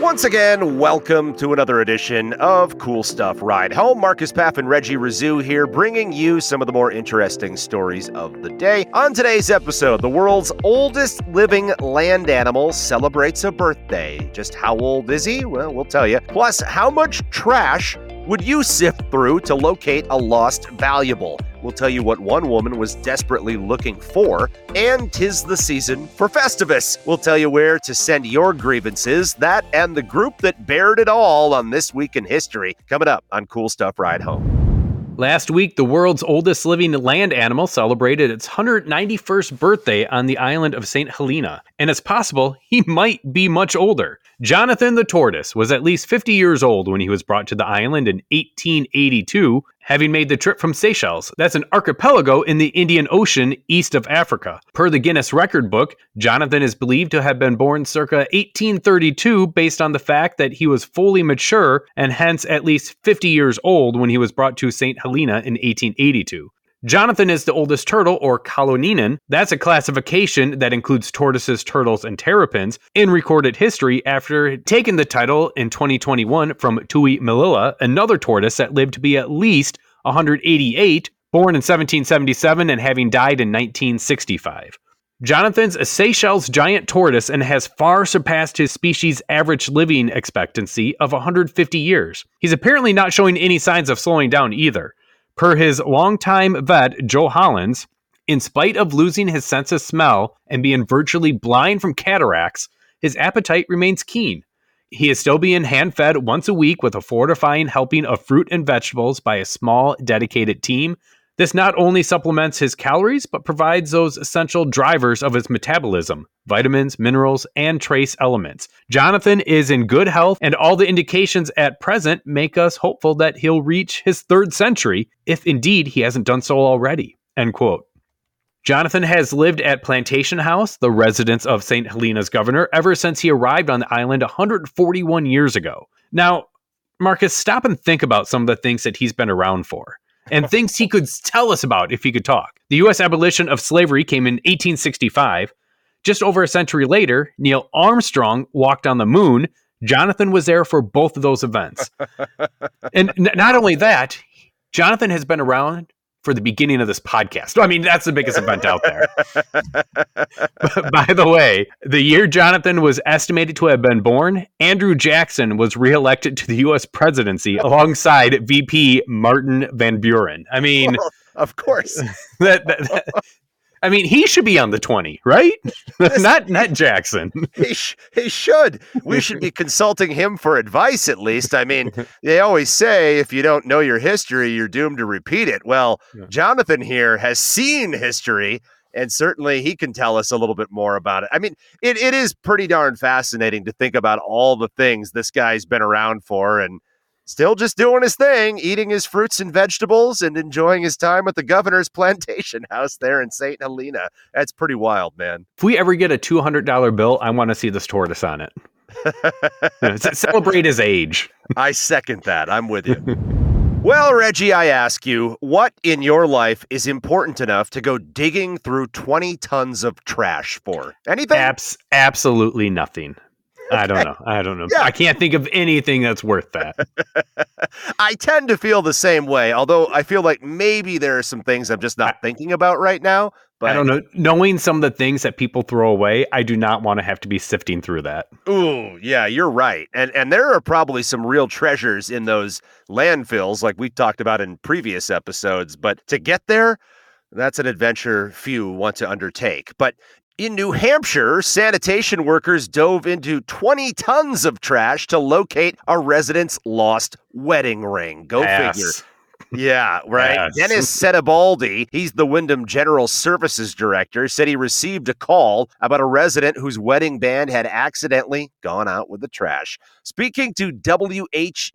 Once again, welcome to another edition of Cool Stuff Ride Home. Marcus Paff and Reggie Rizou here, bringing you some of the more interesting stories of the day. On today's episode, the world's oldest living land animal celebrates a birthday. Just how old is he? Well, we'll tell you. Plus, how much trash would you sift through to locate a lost valuable? We'll tell you what one woman was desperately looking for, and tis the season for Festivus. We'll tell you where to send your grievances, that and the group that bared it all on This Week in History. Coming up on Cool Stuff Ride Home. Last week, the world's oldest living land animal celebrated its 191st birthday on the island of St. Helena, and it's possible he might be much older. Jonathan the tortoise was at least 50 years old when he was brought to the island in 1882, having made the trip from Seychelles. That's an archipelago in the Indian Ocean east of Africa. Per the Guinness Record Book, Jonathan is believed to have been born circa 1832 based on the fact that he was fully mature and hence at least 50 years old when he was brought to St. Helena in 1882. Jonathan is the oldest turtle, or Chelonian. That's a classification that includes tortoises, turtles, and terrapins in recorded history after taking the title in 2021 from Tu'i Malila, another tortoise that lived to be at least 188, born in 1777 and having died in 1965. Jonathan's a Seychelles giant tortoise and has far surpassed his species' average living expectancy of 150 years. He's apparently not showing any signs of slowing down either. Per his longtime vet, Joe Hollins, in spite of losing his sense of smell and being virtually blind from cataracts, his appetite remains keen. He is still being hand fed once a week with a fortifying helping of fruit and vegetables by a small, dedicated team. This not only supplements his calories, but provides those essential drivers of his metabolism vitamins, minerals, and trace elements. Jonathan is in good health, and all the indications at present make us hopeful that he'll reach his third century, if indeed he hasn't done so already. End quote. Jonathan has lived at Plantation House, the residence of St. Helena's governor, ever since he arrived on the island 141 years ago. Now, Marcus, stop and think about some of the things that he's been around for and things he could tell us about if he could talk. The U.S. abolition of slavery came in 1865. Just over a century later, Neil Armstrong walked on the moon. Jonathan was there for both of those events. and n- not only that, Jonathan has been around for the beginning of this podcast. I mean, that's the biggest event out there. By the way, the year Jonathan was estimated to have been born, Andrew Jackson was reelected to the U.S. presidency alongside VP Martin Van Buren. I mean, well, of course. that, that, that, I mean, he should be on the 20, right? not not Jackson. he, sh- he should. We should be consulting him for advice at least. I mean, they always say if you don't know your history, you're doomed to repeat it. Well, yeah. Jonathan here has seen history and certainly he can tell us a little bit more about it. I mean, it, it is pretty darn fascinating to think about all the things this guy's been around for and still just doing his thing, eating his fruits and vegetables and enjoying his time at the governor's plantation house there in St. Helena. That's pretty wild, man. If we ever get a $200 bill, I want to see this tortoise on it. Celebrate his age. I second that. I'm with you. Well, Reggie, I ask you, what in your life is important enough to go digging through 20 tons of trash for? Anything? Abs- absolutely nothing. I don't know. I don't know. Yeah. I can't think of anything that's worth that. I tend to feel the same way, although I feel like maybe there are some things I'm just not I, thinking about right now. But I don't know. Knowing some of the things that people throw away, I do not want to have to be sifting through that. Ooh, yeah, you're right. And and there are probably some real treasures in those landfills like we talked about in previous episodes, but to get there, that's an adventure few want to undertake. But in New Hampshire, sanitation workers dove into 20 tons of trash to locate a resident's lost wedding ring. Go Pass. figure. Yeah, right. Yes. Dennis Sinibaldi, he's the Windham General Services Director, said he received a call about a resident whose wedding band had accidentally gone out with the trash. Speaking to WHDH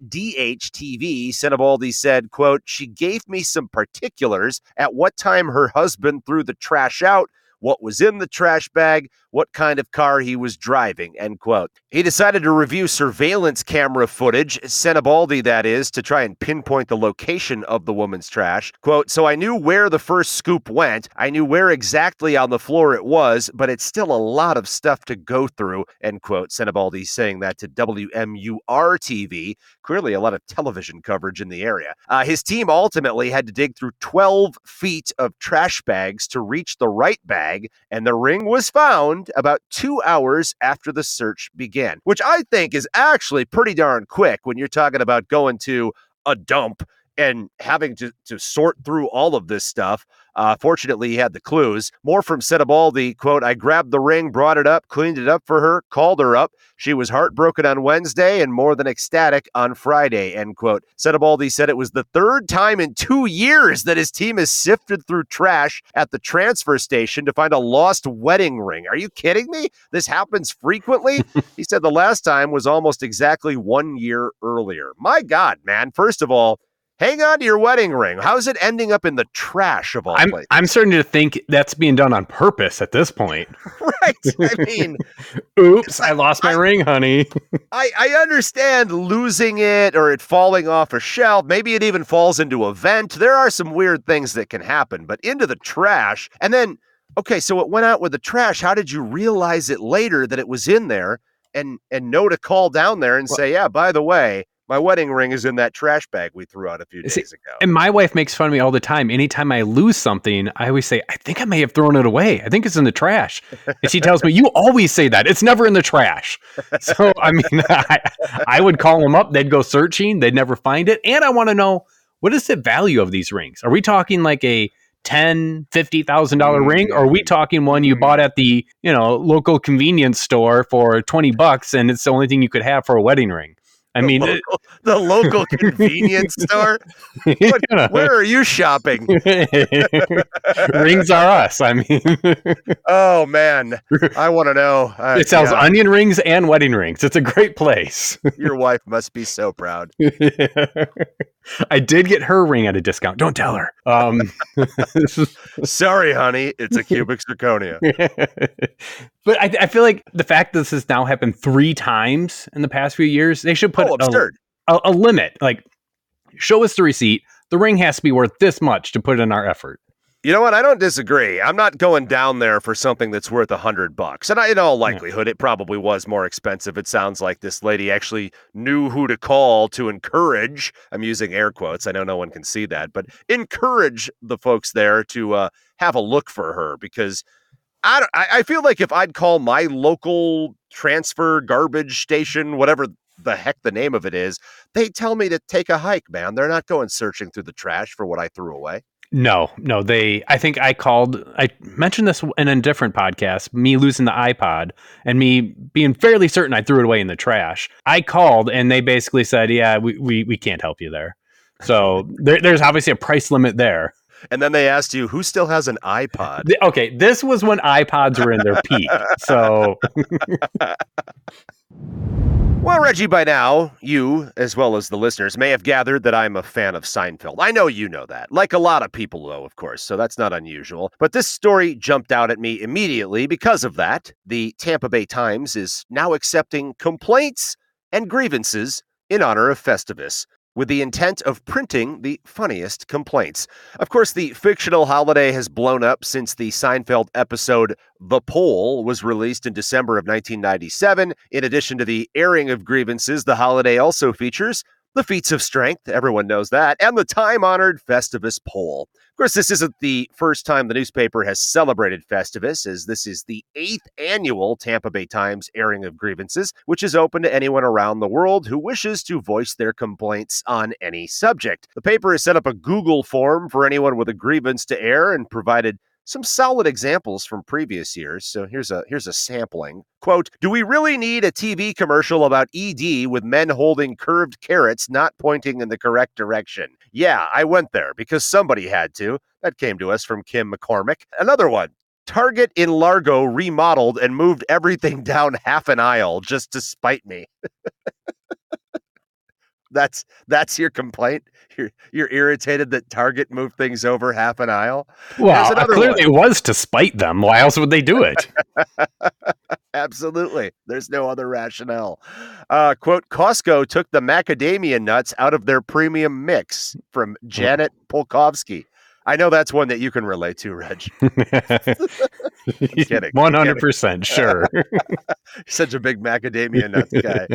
TV, Sinibaldi said, quote, She gave me some particulars at what time her husband threw the trash out what was in the trash bag, what kind of car he was driving, end quote. He decided to review surveillance camera footage, Sinibaldi that is, to try and pinpoint the location of the woman's trash. Quote, so I knew where the first scoop went. I knew where exactly on the floor it was, but it's still a lot of stuff to go through, end quote. Sinibaldi saying that to WMUR TV. Clearly a lot of television coverage in the area. Uh, his team ultimately had to dig through 12 feet of trash bags to reach the right bag, and the ring was found about two hours after the search began, which I think is actually pretty darn quick when you're talking about going to a dump and having to, to sort through all of this stuff. Uh, fortunately, he had the clues. More from Sinibaldi, quote, I grabbed the ring, brought it up, cleaned it up for her, called her up. She was heartbroken on Wednesday and more than ecstatic on Friday, end quote. Sinibaldi said it was the third time in two years that his team has sifted through trash at the transfer station to find a lost wedding ring. Are you kidding me? This happens frequently? he said the last time was almost exactly one year earlier. My God, man. First of all, Hang on to your wedding ring. How's it ending up in the trash of all I'm, places? I'm starting to think that's being done on purpose at this point. right. I mean, oops, I lost my I, ring, honey. I, I understand losing it or it falling off a shelf. Maybe it even falls into a vent. There are some weird things that can happen, but into the trash. And then, okay, so it went out with the trash. How did you realize it later that it was in there and and know to call down there and well, say, yeah, by the way, my wedding ring is in that trash bag we threw out a few days See, ago. And my wife makes fun of me all the time. Anytime I lose something, I always say, I think I may have thrown it away. I think it's in the trash. And she tells me, You always say that. It's never in the trash. So, I mean, I, I would call them up. They'd go searching, they'd never find it. And I want to know what is the value of these rings? Are we talking like a ten, fifty thousand dollar mm, ring, or are we talking one you mm. bought at the you know local convenience store for twenty bucks, and it's the only thing you could have for a wedding ring? I mean, the local, the local convenience store. What, yeah. Where are you shopping? rings are us. I mean, oh man, I want to know. Uh, it sells yeah. onion rings and wedding rings. It's a great place. Your wife must be so proud. I did get her ring at a discount. Don't tell her. Um, Sorry, honey. It's a cubic zirconia. But I, I, feel like the fact that this has now happened three times in the past few years, they should put oh, absurd. A, a, a limit. Like, show us the receipt. The ring has to be worth this much to put in our effort. You know what? I don't disagree. I'm not going down there for something that's worth a hundred bucks. And I, in all likelihood, yeah. it probably was more expensive. It sounds like this lady actually knew who to call to encourage. I'm using air quotes. I know no one can see that, but encourage the folks there to uh, have a look for her because I, I feel like if I'd call my local transfer garbage station, whatever the heck the name of it is, they tell me to take a hike, man. They're not going searching through the trash for what I threw away. No, no, they. I think I called. I mentioned this in a different podcast. Me losing the iPod and me being fairly certain I threw it away in the trash. I called and they basically said, "Yeah, we we, we can't help you there." So there, there's obviously a price limit there. And then they asked you who still has an iPod. Okay, this was when iPods were in their peak. So Well, Reggie, by now, you, as well as the listeners, may have gathered that I'm a fan of Seinfeld. I know you know that. Like a lot of people, though, of course, so that's not unusual. But this story jumped out at me immediately because of that. The Tampa Bay Times is now accepting complaints and grievances in honor of Festivus with the intent of printing the funniest complaints. Of course, the fictional holiday has blown up since the Seinfeld episode The Pole was released in December of 1997. In addition to the airing of grievances, the holiday also features the feats of strength, everyone knows that, and the time honored Festivus pole. Of course, this isn't the first time the newspaper has celebrated Festivus, as this is the eighth annual Tampa Bay Times airing of grievances, which is open to anyone around the world who wishes to voice their complaints on any subject. The paper has set up a Google form for anyone with a grievance to air and provided some solid examples from previous years. So here's a here's a sampling. Quote, "Do we really need a TV commercial about ED with men holding curved carrots not pointing in the correct direction?" Yeah, I went there because somebody had to. That came to us from Kim McCormick. Another one. Target in Largo remodeled and moved everything down half an aisle just to spite me. That's that's your complaint. You're you're irritated that Target moved things over half an aisle. Well, uh, clearly it was to spite them. Why else would they do it? Absolutely. There's no other rationale. Uh, quote Costco took the macadamia nuts out of their premium mix from hmm. Janet Polkovsky. I know that's one that you can relate to, Reg. One hundred percent sure. Such a big macadamia nuts guy.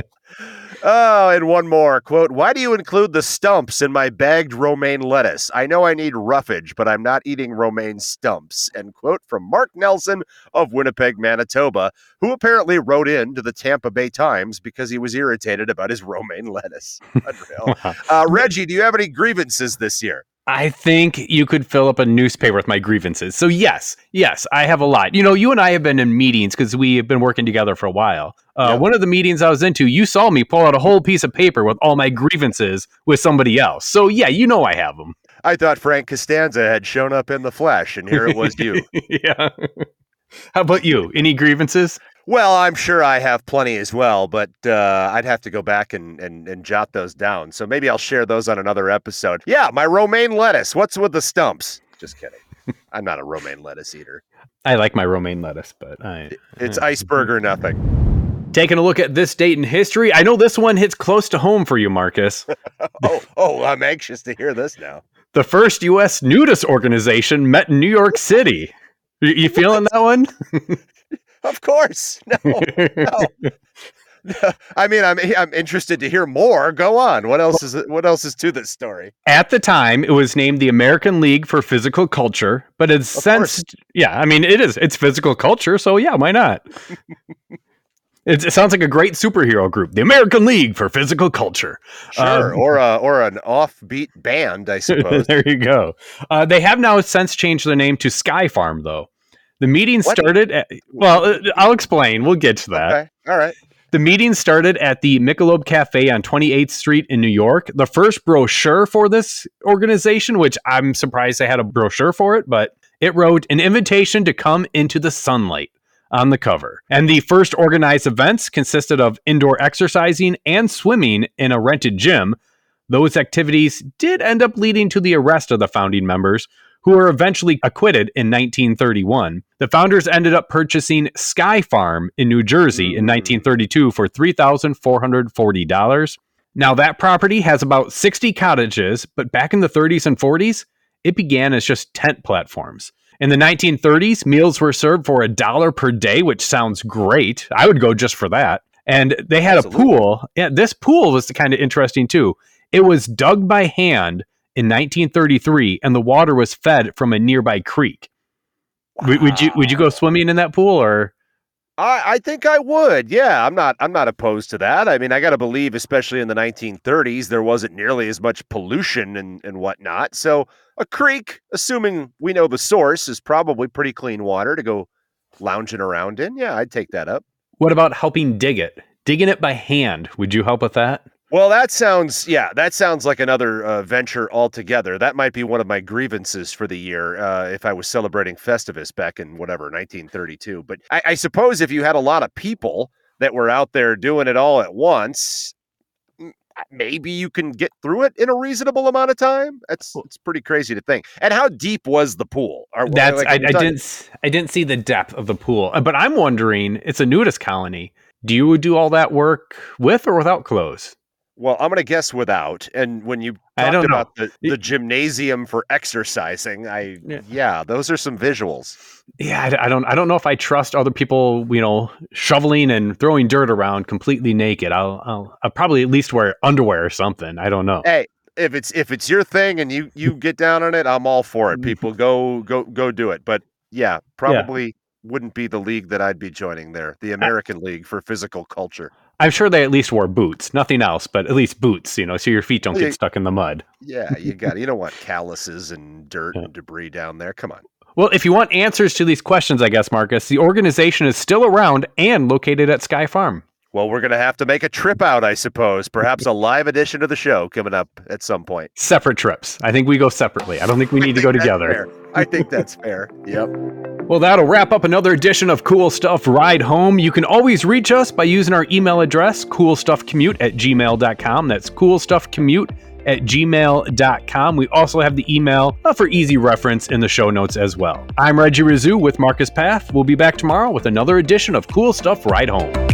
Oh, and one more quote: "Why do you include the stumps in my bagged romaine lettuce? I know I need roughage, but I'm not eating romaine stumps." End quote from Mark Nelson of Winnipeg, Manitoba, who apparently wrote in to the Tampa Bay Times because he was irritated about his romaine lettuce. Unreal. uh, Reggie, do you have any grievances this year? I think you could fill up a newspaper with my grievances. So yes, yes, I have a lot. You know, you and I have been in meetings because we have been working together for a while. Uh, yep. One of the meetings I was into, you saw me pull out a whole piece of paper with all my grievances with somebody else. So yeah, you know I have them. I thought Frank Costanza had shown up in the flesh, and here it was you. yeah. How about you? Any grievances? Well, I'm sure I have plenty as well, but uh, I'd have to go back and, and, and jot those down. So maybe I'll share those on another episode. Yeah, my romaine lettuce. What's with the stumps? Just kidding. I'm not a romaine lettuce eater. I like my romaine lettuce, but I, it's I, iceberg or nothing. Taking a look at this date in history, I know this one hits close to home for you, Marcus. oh, oh, I'm anxious to hear this now. The first U.S. nudist organization met in New York City. You feeling that one? Of course. No. no. I mean, I'm I'm interested to hear more. Go on. What else is what else is to this story? At the time, it was named the American League for Physical Culture, but it's since yeah, I mean, it is it's physical culture, so yeah, why not? It, it, sounds like a great superhero group, the American League for Physical Culture. Sure, um, or a, or an offbeat band, I suppose. there you go. Uh, they have now since changed their name to Sky Farm, though. The meeting what? started at, well, uh, I'll explain. We'll get to that. Okay. All right. The meeting started at the Michelob Cafe on 28th Street in New York. The first brochure for this organization, which I'm surprised they had a brochure for it, but it wrote an invitation to come into the sunlight on the cover. And the first organized events consisted of indoor exercising and swimming in a rented gym. Those activities did end up leading to the arrest of the founding members, who were eventually acquitted in 1931. The founders ended up purchasing Sky Farm in New Jersey in 1932 mm. for $3,440. Now, that property has about 60 cottages, but back in the 30s and 40s, it began as just tent platforms. In the 1930s, meals were served for a dollar per day, which sounds great. I would go just for that. And they had Absolutely. a pool. Yeah, this pool was kind of interesting too. It was dug by hand in 1933, and the water was fed from a nearby creek. Wow. Would you would you go swimming in that pool or? I, I think I would. Yeah, I'm not I'm not opposed to that. I mean, I got to believe, especially in the 1930s, there wasn't nearly as much pollution and and whatnot. So a creek, assuming we know the source, is probably pretty clean water to go lounging around in. Yeah, I'd take that up. What about helping dig it? Digging it by hand. Would you help with that? Well, that sounds yeah, that sounds like another uh, venture altogether. That might be one of my grievances for the year uh, if I was celebrating Festivus back in whatever 1932. But I, I, suppose if you had a lot of people that were out there doing it all at once, maybe you can get through it in a reasonable amount of time. That's it's pretty crazy to think. And how deep was the pool? Or, That's like, I, I didn't I didn't see the depth of the pool, uh, but I'm wondering. It's a nudist colony. Do you do all that work with or without clothes? Well, I'm going to guess without. And when you talked about the, the gymnasium for exercising, I yeah. yeah. those are some visuals. Yeah, I, I, don't I don't know if I trust other people, you know, shoveling and throwing dirt around completely naked. I'll I'll, I'll probably at least wear underwear or something. I don't know. Hey, if it's if it's your thing and you you get down on it, I'm all for it. Mm-hmm. People go go go do it. But yeah, probably yeah. wouldn't be the league that I'd be joining there. The American League for Physical Culture. I'm sure they at least wore boots, nothing else, but at least boots, you know, so your feet don't get stuck in the mud. Yeah, you got you don't want calluses and dirt and debris down there. Come on. Well, if you want answers to these questions, I guess, Marcus, the organization is still around and located at Sky Farm. Well, we're going to have to make a trip out, I suppose. Perhaps a live edition of the show coming up at some point. Separate trips. I think we go separately. I don't think we need to go together. Fair. I think that's fair. Yep. Well, that'll wrap up another edition of Cool Stuff Ride Home. You can always reach us by using our email address, coolstuffcommute at gmail.com. That's coolstuffcommute at gmail.com. We also have the email uh, for easy reference in the show notes as well. I'm Reggie Rizzu with Marcus Path. We'll be back tomorrow with another edition of Cool Stuff Ride Home.